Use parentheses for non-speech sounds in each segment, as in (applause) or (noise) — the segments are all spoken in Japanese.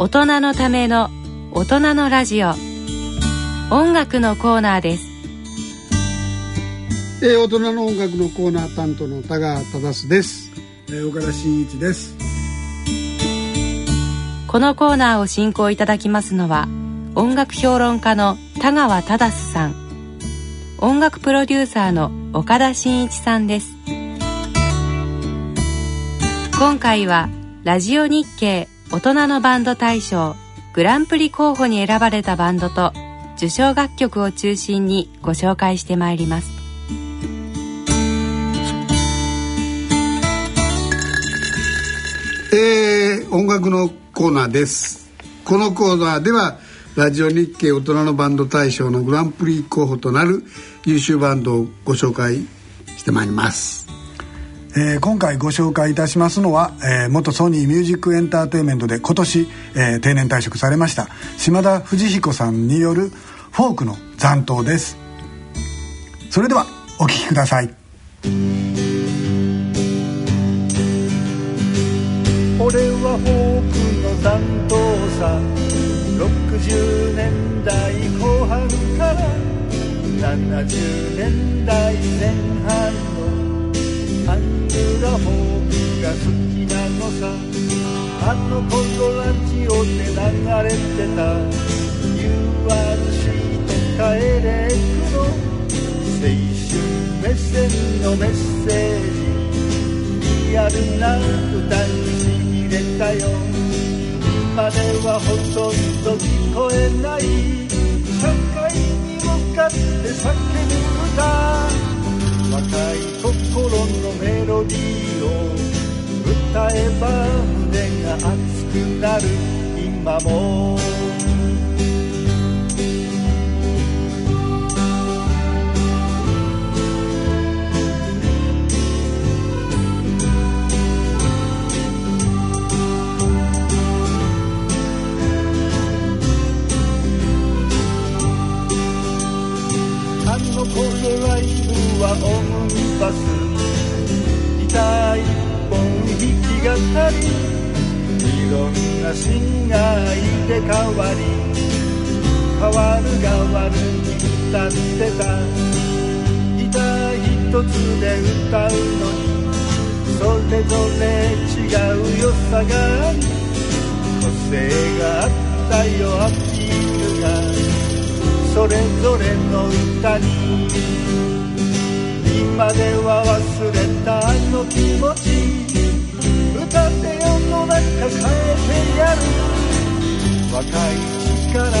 大人のための大人のラジオ。音楽のコーナーです。えー、大人の音楽のコーナー担当の田川忠です、えー、岡田真一です。このコーナーを進行いただきますのは音楽評論家の田川忠さん。音楽プロデューサーの岡田真一さんです。今回はラジオ日経大人のバンド大賞グランプリ候補に選ばれたバンドと受賞楽曲を中心にご紹介してまいります。えー、音楽のコーナーです。このコーナーではラジオ日経大人のバンド大賞のグランプリ候補となる優秀バンドをご紹介してまいります。えー、今回ご紹介いたしますのは、えー、元ソニーミュージックエンターテインメントで今年、えー、定年退職されました島田藤彦さんによるフォークの残党です。それではお聴きください。俺はフォークの残党さ60年代後半から70年代前半のアングラフォークが好きなのさ。あの頃ラジオで流れてた。URC とかエレクの青春目線のメッセージ。リアルな歌にしみれたよ。今ではほとんど聞こえない。社会に向かって叫ぶ歌。若い心のメロディーを歌えば胸が熱くなる。今も。に歌ってたギター一つで歌うのにそれぞれ違う良さがあり個性があったよアピールがそれぞれの歌に今では忘れたあの気持ち歌って世の中変えてやる若い力の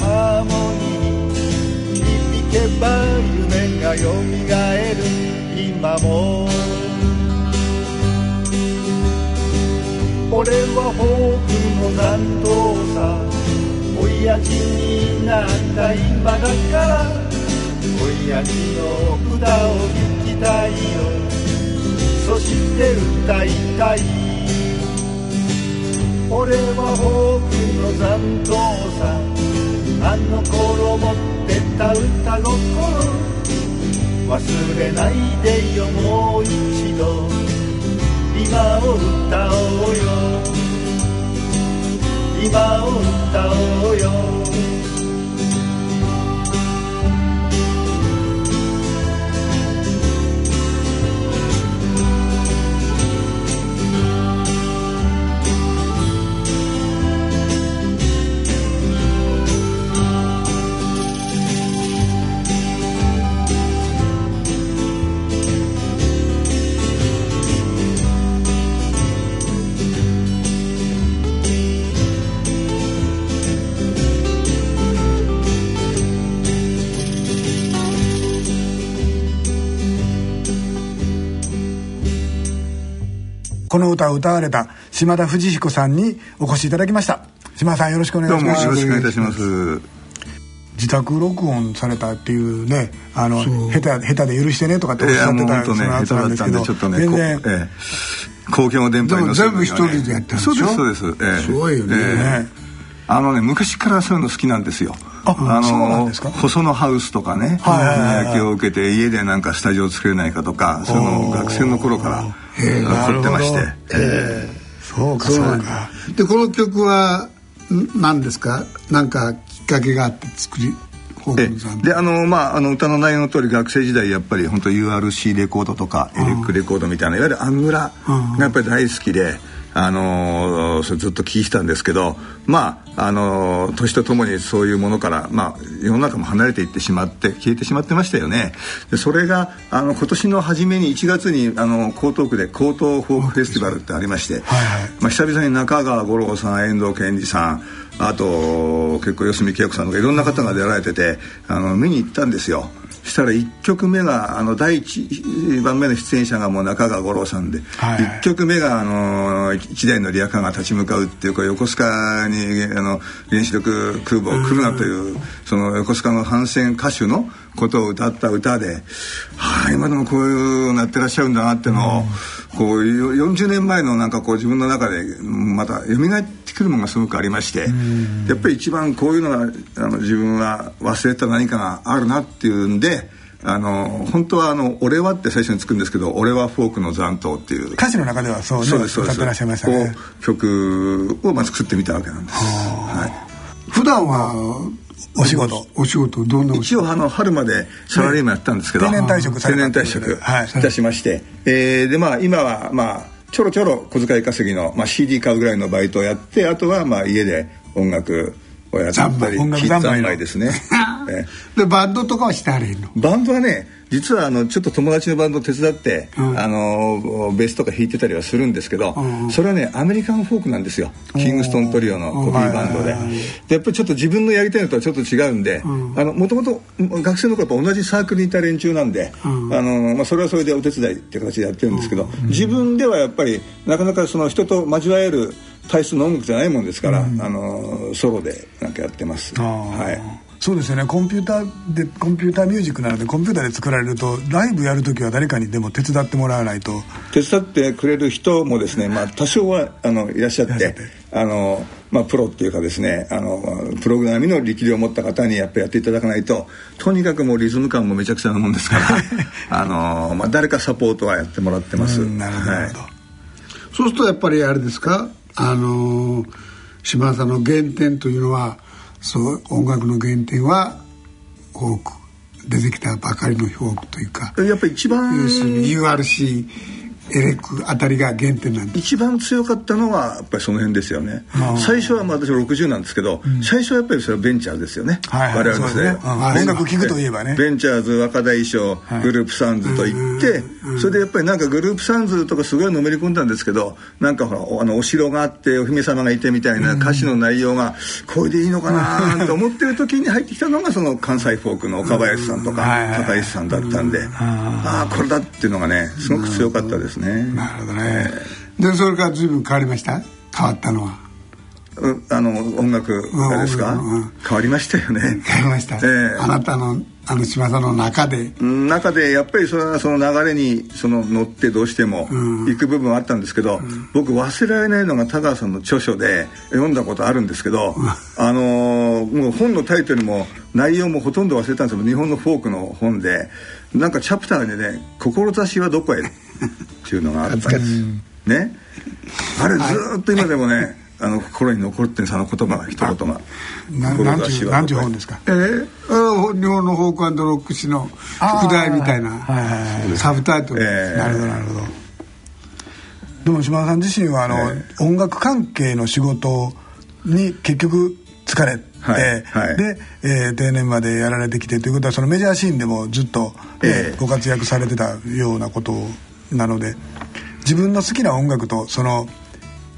ハーモニーけば夢がよみがえる。今も。俺はフォークの残党さ親父になった今だから。親父の歌を聴きたいよ。そして歌いたい。俺はフォークの残党さ。あの頃持ってた歌心忘れないでよもう一度。今を歌おうよ。今を歌おうよ。この歌を歌われた島田藤彦さんにお越しいただきました。島田さんよろしくお願いします。どうもよろしくお願いいたします。自宅録音されたっていうねあの下手下手で許してねとかっておっしゃってたそのやつなんですけど、ちょっとね全然、ええ、公共の電波に全部一人でやったんでしょ？そうですそうです、ええ、すごいよね、ええあのね昔からそういうの好きなんですよあの細野ハウスとかねはいはいはいはい。野球を受けて家でなんかスタジオ作れないかとかそういうのを学生の頃から凝ってまして。そうかそうか。でこの曲は何ですか？なんかきっかけがあって作りであのまああの歌の内容の通り学生時代やっぱり本当 URC レコードとかエレックレコードみたいないわゆるアングラがやっぱり大好きで。あのーそれずっと聞いてたんですけどまああのー年とともにそういうものから、まあ、世の中も離れていってしまって消えてしまってましたよね。でそれがあの今年の初めに1月にあの江東区で江東フォークフェスティバルってありまして、はいはい。まあ、久々に中川五郎さん遠藤健二さんあと結構四隅恵子さんとかいろんな方が出られててあの見に行ったんですよ。そしたら1曲目があの第1番目の出演者がもう中川五郎さんで、はい。1曲目があの一台のリアカーが立ち向かうっていうこれ横須賀にあの原子力空母来るなというその横須賀の反戦歌手のことを歌った歌で、はあ、今でもこういうのやってらっしゃるんだなっていうのを、こうよ40年前のなんかこう自分の中でうんまた蘇ってくるものがすごくありまして、やっぱり一番こういうのがあの自分は忘れた何かがあるなっていうんであの本当はあの「俺は」って最初につくんですけど「俺はフォークの残党」っていう。歌詞の中ではそうねそうですそうです。歌ってらっしゃいましたね。曲をまあ作ってみたわけなんです、はい、普段はお仕事。お仕事。どんな一応あの春までサラリーマンやったんですけど、定年退職定年退職はいいたしまして、えーでまあ今はまあちょろちょろ小遣い稼ぎの、まあ、CD 買うぐらいのバイトをやってあとはまあ家で音楽をやったり音楽三昧ですね、(laughs) えでバンドとかはしてはれへんの？ーバンドはね実はあのちょっと友達のバンドを手伝って、うん。あのベースとか弾いてたりはするんですけど、うんそれはねアメリカンフォークなんですよ。キングストントリオのコピーバンドで。でやっぱりちょっと自分のやりたいのとはちょっと違うんでもともと学生の頃やっぱ同じサークルにいた連中なんで、あのまあ、それはそれでお手伝いって形でやってるんですけど、自分ではやっぱりなかなかその人と交わえる体質の音楽じゃないもんですから、あのソロでなんかやってます。はいそうですよね。コンピューターでコンピューターミュージックなのでコンピューターで作られるとライブやる時は誰かにでも手伝ってもらわないと。手伝ってくれる人もですね、まあ、多少はあのいらっしゃってあの、まあ、プロっていうかですねあのプログラミの力量を持った方にやっぱりやっていただかないととにかくもうリズム感もめちゃくちゃなもんですから (laughs) あの、まあ、誰かサポートはやってもらってます。うんなるほどなるほど、はい。そうするとやっぱりあれですか？あのー島田さんの原点というのはそう音楽の原点はフォーク出てきたばかりのフォークというかやっぱり一番要するに URC エレックあたりが原点なんです一番強かったのはやっぱりその辺ですよね。最初はまあ私は60なんですけど、最初はやっぱりそれはベンチャーズですよね、はいはい我々の世代そうですね。う音楽聴くといえばね。ベンチャーズ若大将、はい。グループサウンズといって、それでやっぱりなんかグループサウンズとかすごいのめり込んだんですけどなんかほらおあのお城があってお姫様がいてみたいな歌詞の内容がこれでいいのかなと思ってる時に入ってきたのがその関西フォークの岡林さんとかはいはい片石さんだったんで、ああこれだっていうのがねすごく強かったですね。なるほどね、でそれから随分変わりました？変わったのは。うあの音楽がですか、うんうん。うん変わりましたよね。変わりました、ええ。あなたのあの島田の中で。うん中でやっぱりそれはその流れにその乗ってどうしても行く部分はあったんですけど、僕忘れられないのが田川さんの著書で読んだことあるんですけど、あのーもう本のタイトルも内容もほとんど忘れたんですけど日本のフォークの本で。なんかチャプターでね「志はどこへ?」っていうのがあったんです。ね。あれずーっと今でもねあの心に残ってるんですあの言葉が一言が。ななんちゅう本ですか？えー、あの日本のフォークロック誌の副題みたいなはいサブタイトル、ええなるほどなるほど。でも島田さん自身はあの、音楽関係の仕事に結局疲れて、はいはい。で、えー定年までやられてきてということはそのメジャーシーンでもずっと、ねええご活躍されてたようなことなので自分の好きな音楽とその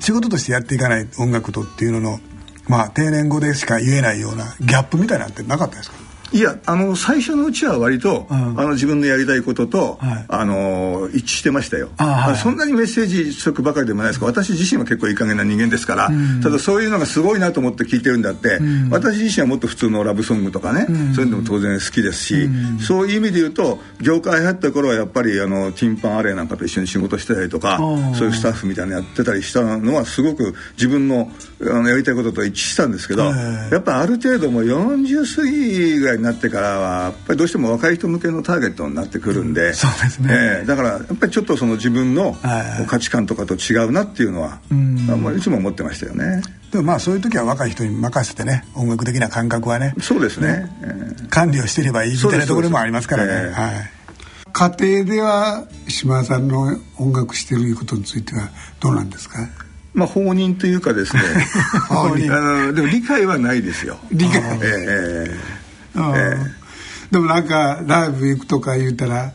仕事としてやっていかない音楽とっていうののまあ定年後でしか言えないようなギャップみたいなんてなかったですか？いやあの最初のうちは割と、うん。あの自分のやりたいことと、はい。あの一致してましたよ。あはい。そんなにメッセージ色ばかりでもないです。が私自身は結構いい加減な人間ですから、ただそういうのがすごいなと思って聞いてるんだって、私自身はもっと普通のラブソングとかね、そういうのも当然好きですし、そういう意味で言うと業界入った頃はやっぱりあのティンパンアレイなんかと一緒に仕事してたりとかー。そういうスタッフみたいなのやってたりしたのはすごく自分のあのやりたいことと一致したんですけど、やっぱある程度もう40過ぎぐらいになってからはやっぱりどうしても若い人向けのターゲットになってくるんで、そうですね。えーだからやっぱりちょっとその自分のはい。価値観とかと違うなっていうのは、ん。あまあいつも思ってましたよね。でもまあそういう時は若い人に任せてね音楽的な感覚はねそうですね、えー管理をしてればいいみたいなところもありますからね。そうです。そうです。はい。家庭では島田さんの音楽してることについてはどうなんですか？まあ放任というかですね。(laughs) 放任。あのでも理解はないですよ。理解。えええうんえでもなんかライブ行くとか言うたら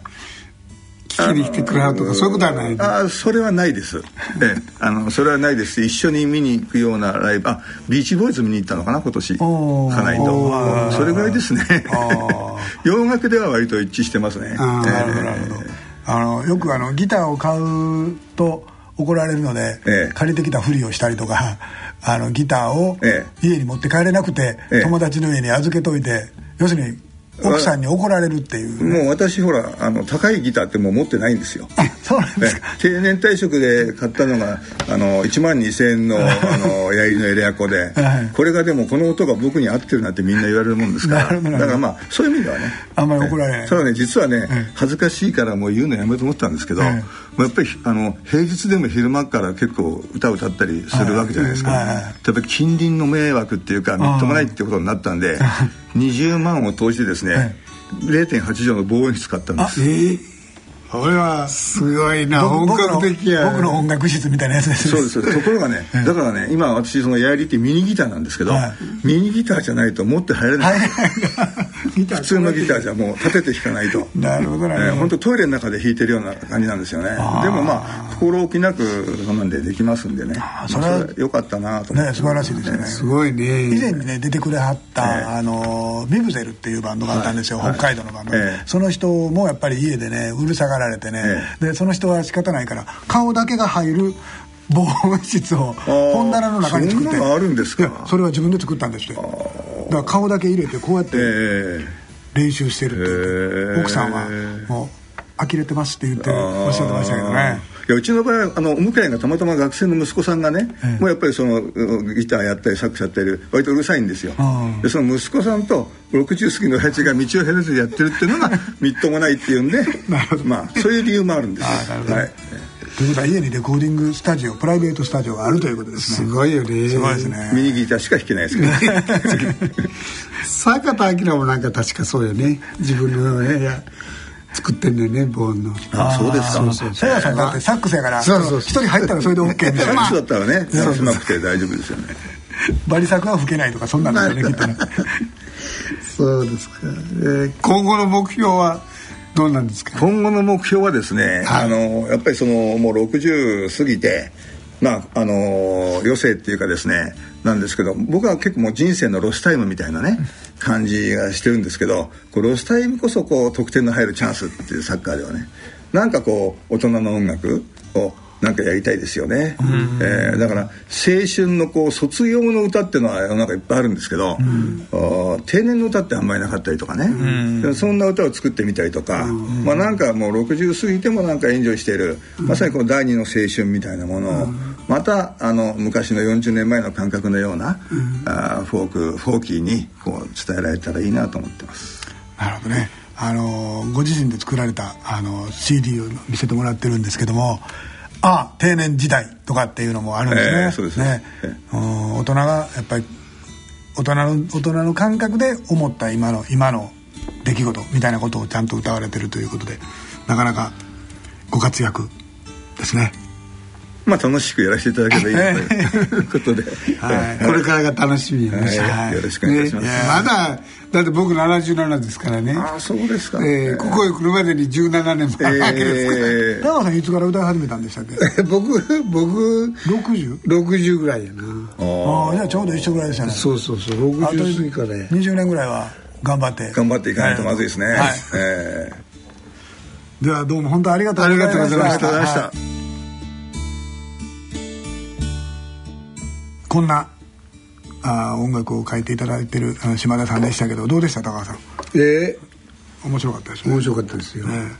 聞きに来てくれはるとかそういうことはないの？あそれはないです、(laughs) ええ、あのそれはないです。し一緒に見に行くようなライブ。あビーチボーイズ見に行ったのかな今年。おー。家内おー。とそれぐらいですね。あ (laughs) 洋楽では割と一致してますね。あーええ。なるほど。なるほどあのよくあのギターを買うと怒られるので、ええ。借りてきたふりをしたりとかあのギターをえ。家に持って帰れなくて、ええ。友達の家に預けといて要するに奥さんに怒られるっていう、もう私ほらあの高いギターってもう持ってないんですよ。そうなんですか。え定年退職で買ったのがあの1万2000円のあのヤイリのエレアコで、はい。これがでもこの音が僕に合ってるなんてみんな言われるもんですかならだからまあそういう意味ではね。あんまり怒られない。えただね実はね、え恥ずかしいからもう言うのやめようと思ったんですけど、ええ。まあやっぱりあの平日でも昼間から結構歌を歌ったりするわけじゃないですか、はいはい近隣の迷惑っていうかみっともないってことになったんで20万を投じてですね、0.8畳の防音室買ったんです。え。ーこれはすごいな本僕の格的や。僕の音楽室みたいなやつです。ねそうです。(laughs) ところがね、だからね今私そのヤーリってミニギターなんですけど、はい。ミニギターじゃないと持って入れない、(laughs) 普通のギターじゃもう立てて弾かないと。なるほどなるほど。本当トイレの中で弾いてるような感じなんですよね。でもまあ心置きなくそんなんでできますんでね。まあそれは良かったなと思って。ね素晴らしいですよね。すごいね。以前にね出てくれはった、あのビブゼルっていうバンドがあったんですよ、北海道のバンド、ええ。その人もやっぱり家でねうるさがられてね、でその人は仕方ないから顔だけが入る防音室をー。本棚の中に作って。そあるんですか？それは自分で作ったんですって。だから顔だけ入れてこうやってえ練習してるってえ奥さんは呆れてますって言っておっしゃってましたけどね。いやうちの場合あのお迎えがたまたま学生の息子さんがね、ええ。もうやっぱりそのうギターやったりサックスやったり割とうるさいんですよ。うんでその息子さんと60過ぎの親父が道を減らずやってるっていうのが (laughs) みっともないっていうんでまあそういう理由もあるんですはい、ということは家にレコーディングスタジオプライベートスタジオがあるということですすねごいよね。すごいですね。ミニギターしか弾けないですけど。(laughs) ね (laughs) 坂田明もなんか確かそうよね。自分の部屋作ってんのよねボーンの。あそうですか。そうそう。せいやさんだってサックスやからそうそう。そう一人入ったらそれで OK みたいサッなクスだったらねそうそう。狭くて大丈夫ですよね。バリ作は吹けないとかそんなんですよねきっとね。(laughs) そうですか、えー今後の目標はどうなんですか？今後の目標はですね、はい。あのやっぱりそのもう60過ぎてまああの余生っていうかですねなんですけど僕は結構もう人生のロスタイムみたいなね感じがしてるんですけどこうロスタイムこそこう得点の入るチャンスっていうサッカーではね。なんかこう大人の音楽をなんかやりたいですよね、えーだから青春のこう卒業の歌っていうのは世の中いっぱいあるんですけど、あー定年の歌ってあんまりなかったりとかね、でもそんな歌を作ってみたりとか、まあなんかもう60過ぎてもなんかエンジョイしている、まさにこの第二の青春みたいなものを、またあの昔の40年前の感覚のような、あーフォークフォーキーにこう伝えられたらいいなと思ってます。なるほどね。あのご自身で作られたあの CD を見せてもらってるんですけども「あ定年時代」とかっていうのもあるんですね,、ええそうです。ね。えうん大人がやっぱり大人の大人の感覚で思った今の今の出来事みたいなことをちゃんと歌われてるということでなかなかご活躍ですねまあ楽しくやらせていただければいいなということで、はい。これからが楽しみやね、は。い。よろしくお願いします。ねまだだって僕77ですからね。ああそうですか。えーここへ来るまでに17年もあるわけですから、(laughs) えーさんいつから歌い始めたんでしたっけ？僕僕 60? 60ぐらいやな。ああじゃあちょうど一緒ぐらいですよね。そうそうそう。あと60過ぎから。や20年ぐらいは頑張って。頑張っていかないとまずいですね。はい。えではどうも本当ありがとうございました。ありがとうございましたこんなあー音楽を書いていただいてる島田さんでしたけどどうでした高橋さん？え面白かったですー、ね。面白かったですよ、ね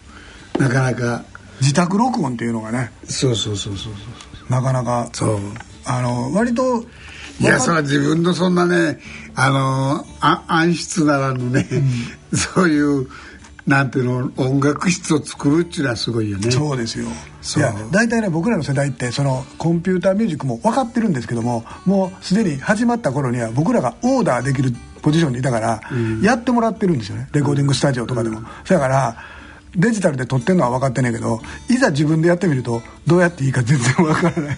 なかなか。自宅録音っていうのがねそうそうそうそうそうなかなかそう。あの割といやそれは自分のそんなねあのあ暗室ならぬね、うん、(laughs) そういうなんていうの音楽室を作るっていうのはすごいよね。そうですよ。いや大体ね僕らの世代ってそのコンピューターミュージックも分かってるんですけどももうすでに始まった頃には僕らがオーダーできるポジションにいたから、うん、やってもらってるんですよね。レコーディングスタジオとかでも、うん、だからデジタルで撮ってるのは分かってないけどいざ自分でやってみるとどうやっていいか全然分からない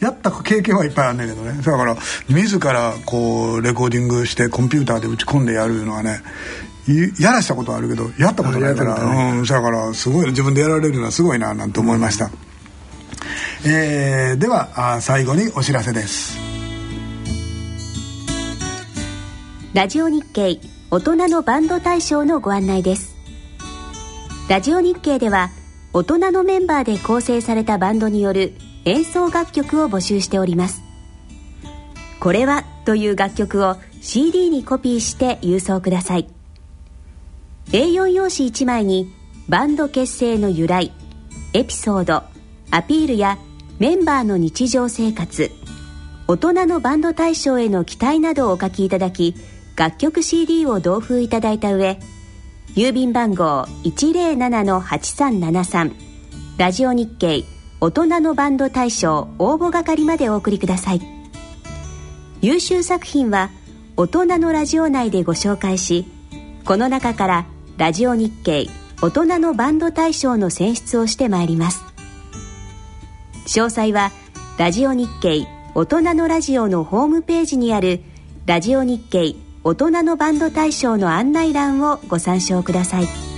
やった経験はいっぱいあるんだけどね。だから自らこうレコーディングしてコンピューターで打ち込んでやるのはねやらしたことあるけどやったことないから、うん、だからすごい自分でやられるのはすごいななんて思いました、うん、えー、では最後にお知らせです。ラジオ日経大人のバンド大賞のご案内です。ラジオ日経では大人のメンバーで構成されたバンドによる演奏楽曲を募集しております。これはという楽曲を CD にコピーして郵送ください。A4 用紙1枚にバンド結成の由来エピソードアピールやメンバーの日常生活大人のバンド大賞への期待などをお書きいただき楽曲 CD を同封いただいた上郵便番号107-8373ラジオ日経大人のバンド大賞応募係までお送りください。優秀作品は大人のラジオ内でご紹介しこの中からラジオ日経大人のバンド大賞の選出をしてまいります。詳細はラジオ日経大人のラジオのホームページにあるラジオ日経大人のバンド大賞の案内欄をご参照ください。